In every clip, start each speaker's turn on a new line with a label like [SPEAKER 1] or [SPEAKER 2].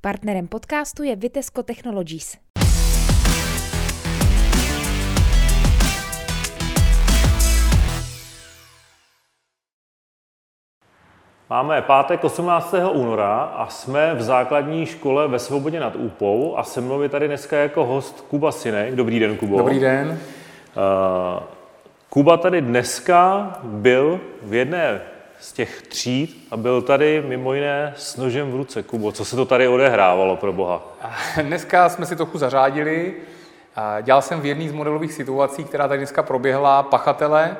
[SPEAKER 1] Partnerem podcastu je Vitesco Technologies.
[SPEAKER 2] Máme pátek 18. února a jsme v základní škole ve Svobodě nad Úpou a se mnou je tady dneska jako host Kuba Sinek. Dobrý den, Kubo.
[SPEAKER 3] Dobrý den.
[SPEAKER 2] Uh, Kuba tady dneska byl v jedné z těch tříd a byl tady mimo jiné s nožem v ruce. Kubo, co se to tady odehrávalo pro boha?
[SPEAKER 3] Dneska jsme si trochu zařádili. Dělal jsem v jedné z modelových situací, která tady dneska proběhla, pachatele,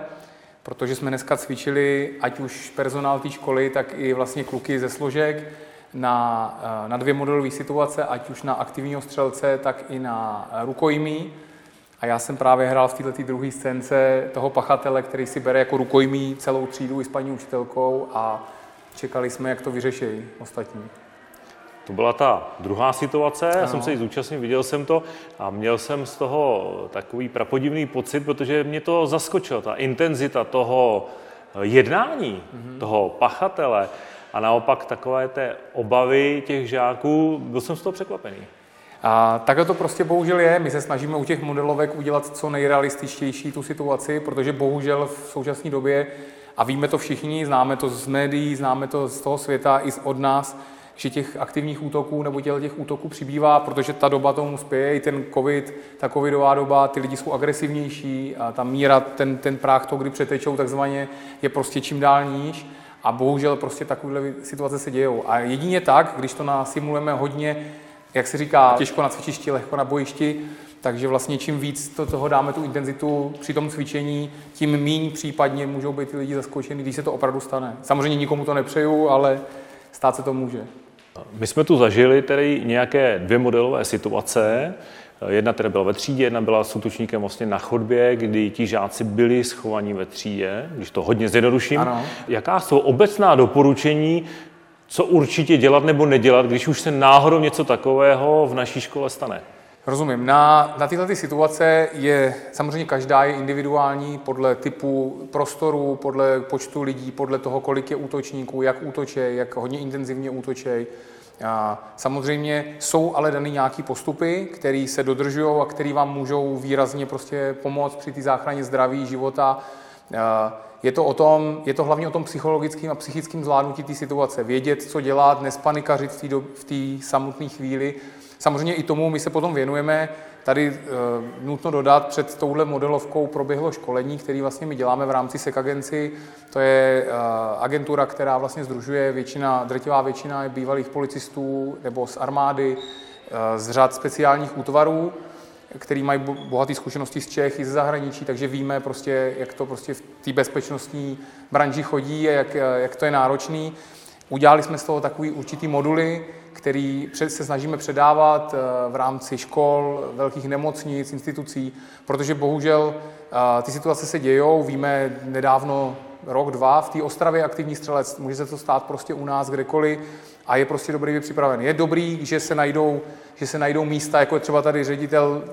[SPEAKER 3] protože jsme dneska cvičili ať už personál té školy, tak i vlastně kluky ze složek na, na dvě modelové situace, ať už na aktivního střelce, tak i na rukojmí. A já jsem právě hrál v této druhé scénce toho pachatele, který si bere jako rukojmí celou třídu i s paní učitelkou a čekali jsme, jak to vyřeší ostatní.
[SPEAKER 2] To byla ta druhá situace, já jsem se ji zúčastnil, viděl jsem to a měl jsem z toho takový prapodivný pocit, protože mě to zaskočilo, ta intenzita toho jednání, mm-hmm. toho pachatele a naopak takové té obavy těch žáků, byl jsem z toho překvapený.
[SPEAKER 3] A takhle to prostě bohužel je. My se snažíme u těch modelovek udělat co nejrealističtější tu situaci, protože bohužel v současné době, a víme to všichni, známe to z médií, známe to z toho světa i od nás, že těch aktivních útoků nebo těch, těch útoků přibývá, protože ta doba tomu spěje, i ten covid, ta covidová doba, ty lidi jsou agresivnější a ta míra, ten, ten práh to, kdy přetečou takzvaně, je prostě čím dál níž. A bohužel prostě takovéhle situace se dějou. A jedině tak, když to nasimulujeme hodně jak se říká, těžko na cvičišti, lehko na bojišti, takže vlastně čím víc to, toho dáme tu intenzitu při tom cvičení, tím míň případně můžou být ty lidi zaskočeni, když se to opravdu stane. Samozřejmě nikomu to nepřeju, ale stát se to může.
[SPEAKER 2] My jsme tu zažili tedy nějaké dvě modelové situace. Jedna teda byla ve třídě, jedna byla s útočníkem vlastně na chodbě, kdy ti žáci byli schovaní ve třídě, když to hodně zjednoduším. Ano. Jaká jsou obecná doporučení co určitě dělat nebo nedělat, když už se náhodou něco takového v naší škole stane?
[SPEAKER 3] Rozumím. Na, na tyhle ty situace je samozřejmě každá je individuální podle typu prostoru, podle počtu lidí, podle toho, kolik je útočníků, jak útočí, jak hodně intenzivně útočí. A samozřejmě jsou ale dany nějaké postupy, které se dodržují a které vám můžou výrazně prostě pomoct při té záchraně zdraví, života. A je to, o tom, je to hlavně o tom psychologickém a psychickém zvládnutí té situace. Vědět, co dělat, nespanikařit v té samotné chvíli. Samozřejmě i tomu my se potom věnujeme. Tady e, nutno dodat, před touhle modelovkou proběhlo školení, který vlastně my děláme v rámci SEC agenci. To je e, agentura, která vlastně združuje většina, drtivá většina bývalých policistů nebo z armády, e, z řad speciálních útvarů který mají bohaté zkušenosti z Čech i ze zahraničí, takže víme prostě, jak to prostě v té bezpečnostní branži chodí a jak, jak to je náročný. Udělali jsme z toho takový určitý moduly, který se snažíme předávat eh, v rámci škol, velkých nemocnic, institucí, protože bohužel eh, ty situace se dějou. Víme nedávno rok, dva, v té Ostravě aktivní střelec, může se to stát prostě u nás kdekoliv a je prostě dobrý připraven. Je dobrý, že se najdou, že se najdou místa, jako je třeba tady ředitel,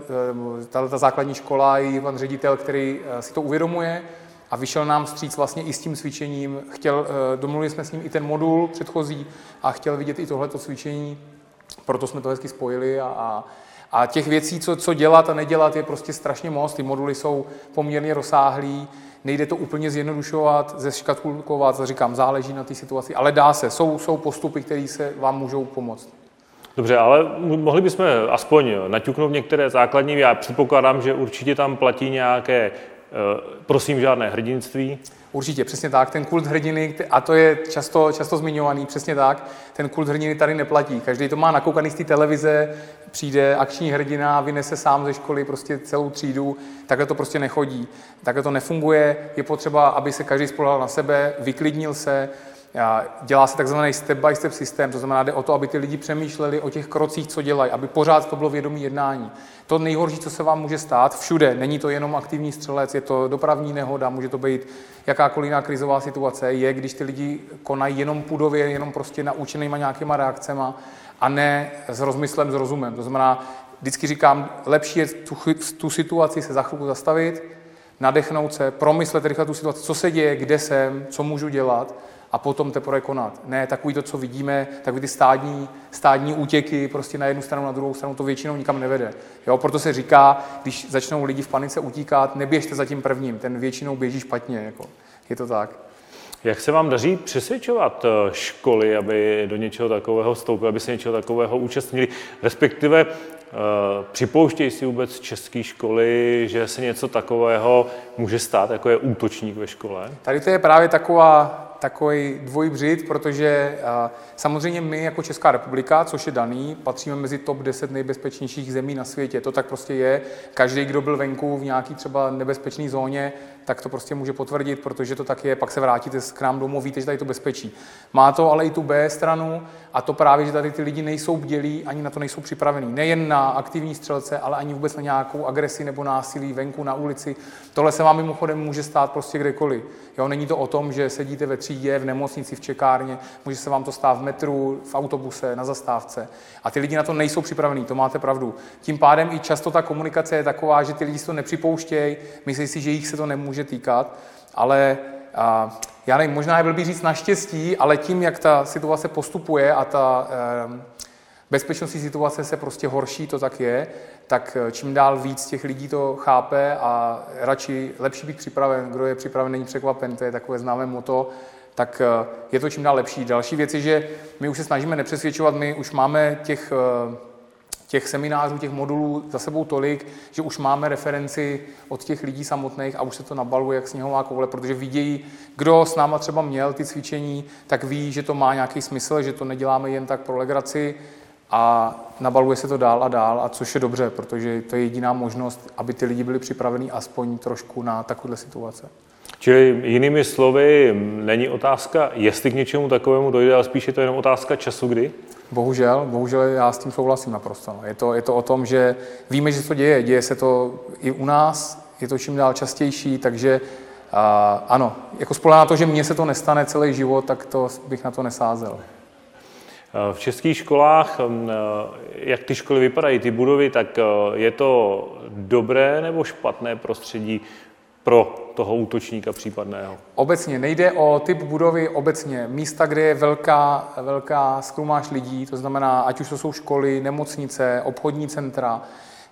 [SPEAKER 3] eh, ta, ta základní škola i pan ředitel, který eh, si to uvědomuje a vyšel nám stříc vlastně i s tím cvičením. Chtěl, eh, domluvili jsme s ním i ten modul předchozí a chtěl vidět i tohleto cvičení, proto jsme to hezky spojili a, a a těch věcí, co, co dělat a nedělat, je prostě strašně moc. Ty moduly jsou poměrně rozsáhlý, nejde to úplně zjednodušovat, zeškatulkovat, říkám, záleží na té situaci, ale dá se. Jsou, jsou postupy, které se vám můžou pomoct.
[SPEAKER 2] Dobře, ale mohli bychom aspoň naťuknout některé základní. Já předpokládám, že určitě tam platí nějaké, prosím, žádné hrdinství.
[SPEAKER 3] Určitě, přesně tak. Ten kult hrdiny, a to je často, často zmiňovaný, přesně tak, ten kult hrdiny tady neplatí. Každý to má nakoukaný z té televize, přijde akční hrdina, vynese sám ze školy prostě celou třídu, takhle to prostě nechodí. Takhle to nefunguje, je potřeba, aby se každý spolehal na sebe, vyklidnil se, Dělá se takzvaný step-by-step systém, to znamená, jde o to, aby ty lidi přemýšleli o těch krocích, co dělají, aby pořád to bylo vědomí jednání. To nejhorší, co se vám může stát, všude, není to jenom aktivní střelec, je to dopravní nehoda, může to být jakákoliv jiná krizová situace, je, když ty lidi konají jenom pudově, jenom prostě naučenýma nějakýma reakcema a ne s rozmyslem, s rozumem. To znamená, vždycky říkám, lepší je tu, tu situaci se za chvilku zastavit, nadechnout se, promyslet rychle tu situaci, co se děje, kde jsem, co můžu dělat a potom teprve konat. Ne takový to, co vidíme, takový ty stádní, stádní útěky prostě na jednu stranu, na druhou stranu, to většinou nikam nevede. Jo, proto se říká, když začnou lidi v panice utíkat, neběžte za tím prvním, ten většinou běží špatně. Jako. Je to tak.
[SPEAKER 2] Jak se vám daří přesvědčovat eh, školy, aby do něčeho takového vstoupily, aby se něčeho takového účastnili, respektive připouštějí si vůbec české školy, že se něco takového může stát, jako je útočník ve škole?
[SPEAKER 3] Tady to je právě taková, takový dvojbřid, protože uh, samozřejmě my jako Česká republika, což je daný, patříme mezi top 10 nejbezpečnějších zemí na světě. To tak prostě je. Každý, kdo byl venku v nějaký třeba nebezpečné zóně, tak to prostě může potvrdit, protože to tak je, pak se vrátíte k nám domů, víte, že tady to bezpečí. Má to ale i tu B stranu a to právě, že tady ty lidi nejsou bdělí, ani na to nejsou připravení. Nejen na aktivní střelce, ale ani vůbec na nějakou agresi nebo násilí venku na ulici. Tohle se vám mimochodem může stát prostě kdekoliv. Jo, není to o tom, že sedíte ve třídě, v nemocnici, v čekárně, může se vám to stát v metru, v autobuse, na zastávce. A ty lidi na to nejsou připravení, to máte pravdu. Tím pádem i často ta komunikace je taková, že ty lidi si to nepřipouštějí, myslí si, že jich se to nemůže týkat, ale a, já nevím, možná je blbý říct naštěstí, ale tím, jak ta situace postupuje a ta e, bezpečnostní situace se prostě horší, to tak je, tak eh, čím dál víc těch lidí to chápe a radši lepší být připraven, kdo je připraven, není překvapen, to je takové známé moto, tak eh, je to čím dál lepší. Další věc je, že my už se snažíme nepřesvědčovat, my už máme těch, eh, těch seminářů, těch modulů za sebou tolik, že už máme referenci od těch lidí samotných a už se to nabaluje jak sněhová koule, protože vidějí, kdo s náma třeba měl ty cvičení, tak ví, že to má nějaký smysl, že to neděláme jen tak pro legraci, a nabaluje se to dál a dál, a což je dobře, protože to je jediná možnost, aby ty lidi byli připraveni aspoň trošku na takovéhle situace.
[SPEAKER 2] Čili jinými slovy, není otázka, jestli k něčemu takovému dojde, ale spíš je to jenom otázka času, kdy?
[SPEAKER 3] Bohužel, bohužel já s tím souhlasím naprosto. Je to, je to o tom, že víme, že to děje, děje se to i u nás, je to čím dál častější, takže a, ano, jako spolehá na to, že mně se to nestane celý život, tak to bych na to nesázel.
[SPEAKER 2] V českých školách, jak ty školy vypadají, ty budovy, tak je to dobré nebo špatné prostředí pro toho útočníka případného?
[SPEAKER 3] Obecně nejde o typ budovy, obecně místa, kde je velká, velká skrumáž lidí, to znamená, ať už to jsou školy, nemocnice, obchodní centra,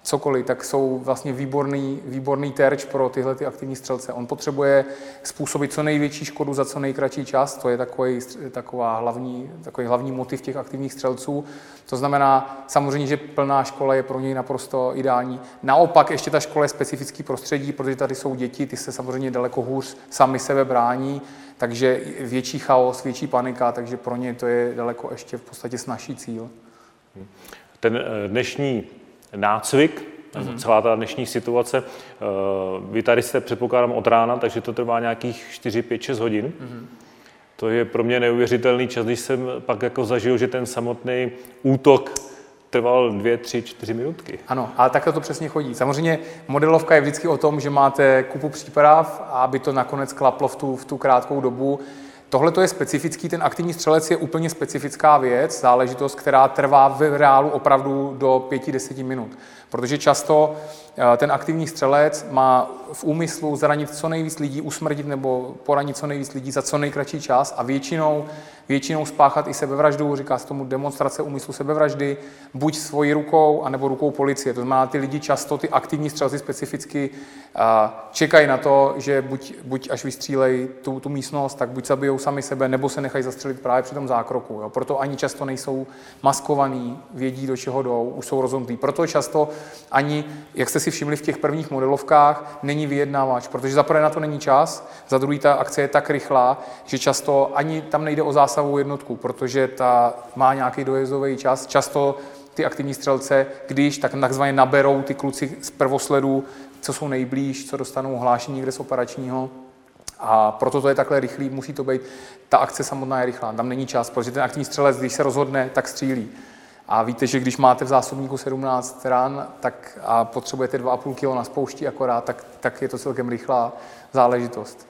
[SPEAKER 3] cokoliv, tak jsou vlastně výborný, výborný terč pro tyhle ty aktivní střelce. On potřebuje způsobit co největší škodu za co nejkratší čas, to je takový, taková hlavní, takový hlavní motiv těch aktivních střelců. To znamená samozřejmě, že plná škola je pro něj naprosto ideální. Naopak ještě ta škola je specifický prostředí, protože tady jsou děti, ty se samozřejmě daleko hůř sami sebe brání, takže větší chaos, větší panika, takže pro ně to je daleko ještě v podstatě snažší cíl.
[SPEAKER 2] Ten eh, dnešní nácvik, mm-hmm. celá ta dnešní situace. Eh, vy tady jste, předpokládám, od rána, takže to trvá nějakých 4, 5, 6 hodin. Mm-hmm. To je pro mě neuvěřitelný čas, když jsem pak jako zažil, že ten samotný útok trval dvě, tři, čtyři minutky.
[SPEAKER 3] Ano, ale takhle to přesně chodí. Samozřejmě modelovka je vždycky o tom, že máte kupu příprav a aby to nakonec klaplo v tu, v tu krátkou dobu. Tohle to je specifický, ten aktivní střelec je úplně specifická věc, záležitost, která trvá v reálu opravdu do 5-10 minut. Protože často eh, ten aktivní střelec má v úmyslu zranit co nejvíc lidí, usmrtit nebo poranit co nejvíc lidí za co nejkratší čas a většinou většinou spáchat i sebevraždu, říká se tomu demonstrace úmyslu sebevraždy, buď svojí rukou, anebo rukou policie. To znamená, ty lidi často, ty aktivní střelci specificky, čekají na to, že buď, buď až vystřílejí tu, tu místnost, tak buď zabijou sami sebe, nebo se nechají zastřelit právě při tom zákroku. Jo. Proto ani často nejsou maskovaní, vědí, do čeho jdou, už jsou rozhodnutí. Proto často ani, jak jste si všimli v těch prvních modelovkách, není vyjednávač, protože za prvé na to není čas, za druhý ta akce je tak rychlá, že často ani tam nejde o zásavou jednotku, protože ta má nějaký dojezdový čas. Často ty aktivní střelce, když tak takzvaně naberou ty kluci z prvosledu, co jsou nejblíž, co dostanou hlášení někde z operačního. A proto to je takhle rychlý, musí to být. Ta akce samotná je rychlá, tam není čas, protože ten aktivní střelec, když se rozhodne, tak střílí. A víte, že když máte v zásobníku 17 ran tak a potřebujete 2,5 kg na spoušti akorát, tak, tak je to celkem rychlá záležitost.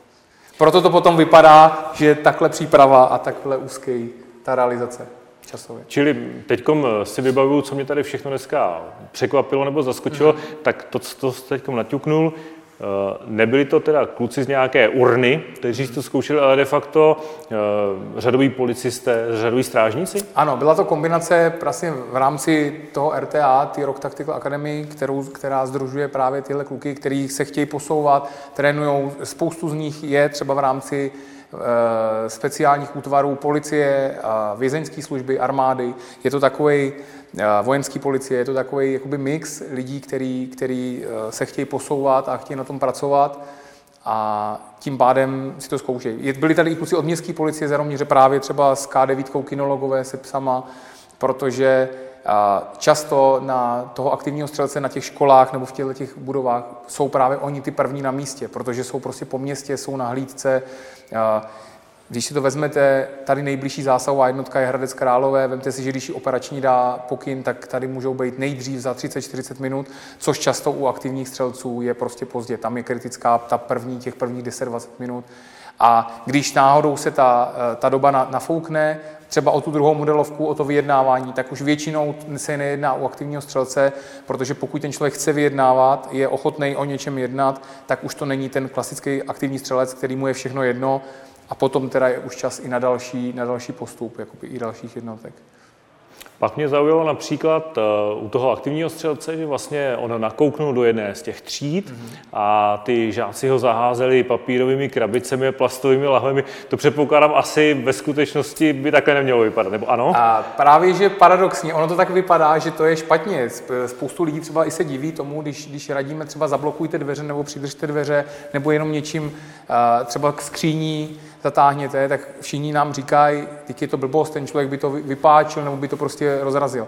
[SPEAKER 3] Proto to potom vypadá, že je takhle příprava a takhle úzký ta realizace časově.
[SPEAKER 2] Čili teď si vybavuju, co mě tady všechno dneska překvapilo nebo zaskočilo, mm-hmm. tak to, co jste teď naťuknul, Nebyli to teda kluci z nějaké urny, kteří to zkoušeli, ale de facto řadoví policisté, řadoví strážníci?
[SPEAKER 3] Ano, byla to kombinace vlastně v rámci toho RTA, ty Rock Tactical Academy, kterou, která združuje právě tyhle kluky, který se chtějí posouvat, trénují. Spoustu z nich je třeba v rámci Eh, speciálních útvarů policie, vězeňské služby, armády. Je to takový eh, vojenský policie, je to takový jakoby mix lidí, který, který eh, se chtějí posouvat a chtějí na tom pracovat a tím pádem si to zkoušejí. Byli tady i kluci od městské policie Zaroměře právě třeba s K9 kinologové se psama, protože Často na toho aktivního střelce na těch školách nebo v těchto těch budovách jsou právě oni ty první na místě, protože jsou prostě po městě, jsou na hlídce. Když si to vezmete, tady nejbližší zásahová jednotka je Hradec Králové, vemte si, že když operační dá pokyn, tak tady můžou být nejdřív za 30-40 minut, což často u aktivních střelců je prostě pozdě. Tam je kritická ta první, těch prvních 10-20 minut. A když náhodou se ta, ta doba nafoukne, třeba o tu druhou modelovku, o to vyjednávání, tak už většinou se nejedná o aktivního střelce, protože pokud ten člověk chce vyjednávat, je ochotný o něčem jednat, tak už to není ten klasický aktivní střelec, který mu je všechno jedno a potom teda je už čas i na další, na další postup, jakoby i dalších jednotek.
[SPEAKER 2] Pak mě zaujalo například uh, u toho aktivního střelce, že vlastně on nakouknul do jedné z těch tříd mm-hmm. a ty žáci ho zaházeli papírovými krabicemi, plastovými lahvemi. To předpokládám asi ve skutečnosti by takhle nemělo vypadat, nebo ano?
[SPEAKER 3] A právě, že paradoxně, ono to tak vypadá, že to je špatně. Spoustu lidí třeba i se diví tomu, když, když radíme třeba zablokujte dveře nebo přidržte dveře, nebo jenom něčím uh, třeba k skříní, zatáhněte, tak všichni nám říkají, teď je to blbost, ten člověk by to vypáčil nebo by to prostě rozrazil.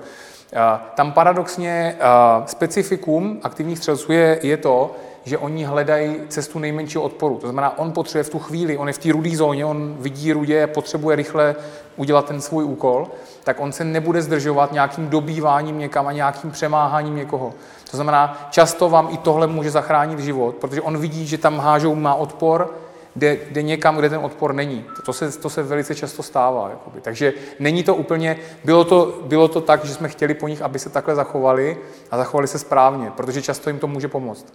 [SPEAKER 3] Tam paradoxně specifikum aktivních střelců je, je to, že oni hledají cestu nejmenšího odporu. To znamená, on potřebuje v tu chvíli, on je v té rudé zóně, on vidí rudě, potřebuje rychle udělat ten svůj úkol, tak on se nebude zdržovat nějakým dobýváním někam a nějakým přemáháním někoho. To znamená, často vám i tohle může zachránit život, protože on vidí, že tam hážou má odpor, jde, jde někam, kde ten odpor není. To se, to se velice často stává. Jakoby. Takže není to úplně, bylo to, bylo to tak, že jsme chtěli po nich, aby se takhle zachovali a zachovali se správně, protože často jim to může pomoct.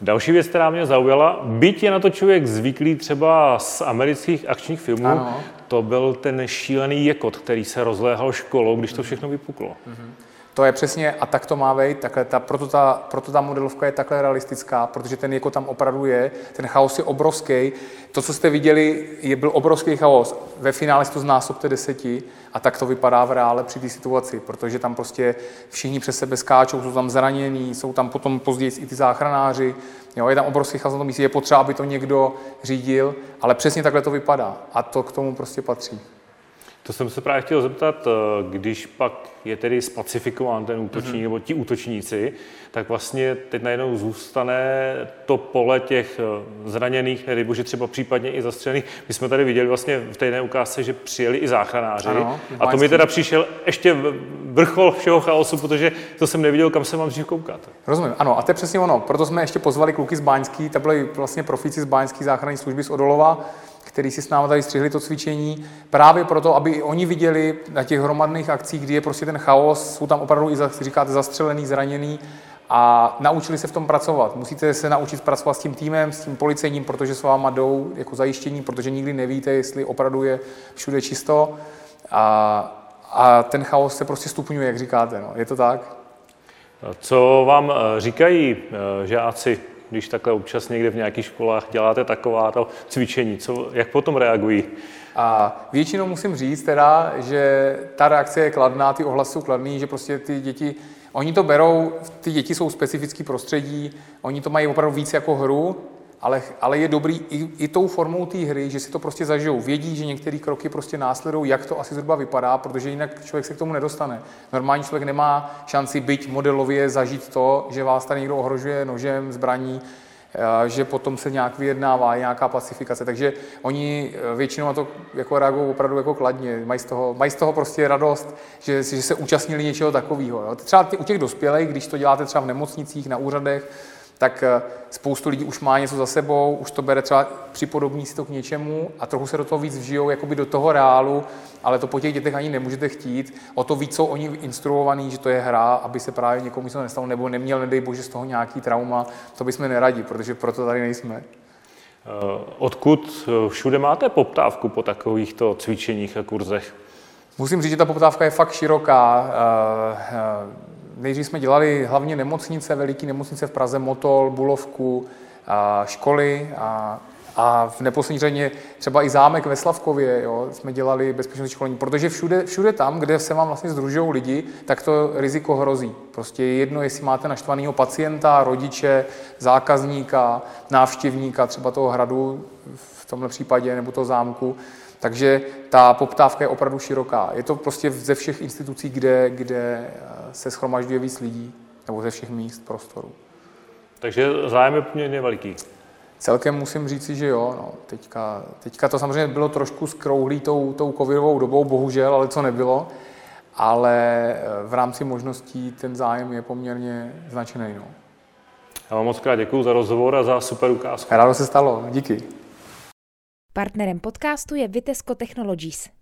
[SPEAKER 2] Další věc, která mě zaujala, byť je na to člověk zvyklý třeba z amerických akčních filmů, ano. to byl ten šílený jekot, který se rozléhal školou, když to všechno vypuklo. Mm-hmm.
[SPEAKER 3] To je přesně, a tak to má být, takhle ta, proto, ta, proto ta modelovka je takhle realistická, protože ten jako tam opravdu je, ten chaos je obrovský. To, co jste viděli, je, byl obrovský chaos. Ve finále to znásobte deseti a tak to vypadá v reále při té situaci, protože tam prostě všichni přes sebe skáčou, jsou tam zranění, jsou tam potom později i ty záchranáři, jo, je tam obrovský chaos na tom místě, je potřeba, aby to někdo řídil, ale přesně takhle to vypadá a to k tomu prostě patří.
[SPEAKER 2] To jsem se právě chtěl zeptat, eh, když pak je tedy spacifikován ten útočník mm-hmm. nebo ti útočníci, tak vlastně teď najednou zůstane to pole těch eh, zraněných, nebo že třeba případně i zastřelených. My jsme tady viděli vlastně v té jedné ukázce, že přijeli i záchranáři. Ano, a to mi teda přišel ještě vrchol všeho chaosu, protože to jsem neviděl, kam se mám dřív koukat.
[SPEAKER 3] Rozumím, ano, a to je přesně ono. Proto jsme ještě pozvali kluky z Báňský, to byly vlastně profíci z Báňské záchranné služby z Odolova, který si s námi tady střihli to cvičení, právě proto, aby i oni viděli na těch hromadných akcích, kdy je prostě ten chaos, jsou tam opravdu i, jak říkáte, zastřelený, zraněný, a naučili se v tom pracovat. Musíte se naučit pracovat s tím týmem, s tím policejním, protože s váma jdou jako zajištění, protože nikdy nevíte, jestli opravdu je všude čisto. A, a ten chaos se prostě stupňuje, jak říkáte. No. Je to tak?
[SPEAKER 2] Co vám eh, říkají eh, žáci když takhle občas někde v nějakých školách děláte taková to cvičení? Co, jak potom reagují?
[SPEAKER 3] A většinou musím říct teda, že ta reakce je kladná, ty ohlasy jsou kladný, že prostě ty děti, oni to berou, ty děti jsou specifický prostředí, oni to mají opravdu víc jako hru, ale, ale je dobrý i, i tou formou té hry, že si to prostě zažijou. Vědí, že některé kroky prostě následují, jak to asi zhruba vypadá, protože jinak člověk se k tomu nedostane. Normální člověk nemá šanci být modelově zažít to, že vás tady někdo ohrožuje nožem, zbraní, eh, že potom se nějak vyjednává, nějaká pacifikace. Takže oni eh, většinou na to jako reagují opravdu jako kladně. Mají z toho, mají z toho prostě radost, že, že se účastnili něčeho takového. Třeba u těch dospělých, když to děláte třeba v nemocnicích, na úřadech, tak eh, spoustu lidí už má něco za sebou, už to bere třeba připodobní si to k něčemu a trochu se do toho víc vžijou, jakoby do toho reálu, ale to po těch dětech ani nemůžete chtít. O to víc jsou oni instruovaní, že to je hra, aby se právě někomu něco nestalo, nebo neměl, nedej bože, z toho nějaký trauma. To bychom neradi, protože proto tady nejsme.
[SPEAKER 2] Eh, odkud eh, všude máte poptávku po takovýchto cvičeních a kurzech?
[SPEAKER 3] Musím říct, že ta poptávka je fakt široká. Nejdřív jsme dělali hlavně nemocnice, veliké nemocnice v Praze, Motol, Bulovku, školy a, a v neposlední řadě třeba i zámek ve Slavkově jo, jsme dělali bezpečnostní školení, protože všude, všude tam, kde se vám vlastně združují lidi, tak to riziko hrozí. Prostě je jedno, jestli máte naštvaného pacienta, rodiče, zákazníka, návštěvníka třeba toho hradu v tomhle případě nebo toho zámku, takže ta poptávka je opravdu široká. Je to prostě ze všech institucí, kde, kde eh, se schromažďuje víc lidí, nebo ze všech míst, prostoru.
[SPEAKER 2] Takže zájem je poměrně veliký.
[SPEAKER 3] Celkem musím říci, že jo. No. Teďka, teďka to samozřejmě bylo trošku skrouhlý tou, tou covidovou dobou, bohužel, ale co nebylo. Ale eh, v rámci možností ten zájem je poměrně značný. No.
[SPEAKER 2] Já vám moc krát děkuji za rozhovor a za super ukázku.
[SPEAKER 3] Rádo se stalo, díky.
[SPEAKER 1] Partnerem podcastu je Vitesco Technologies.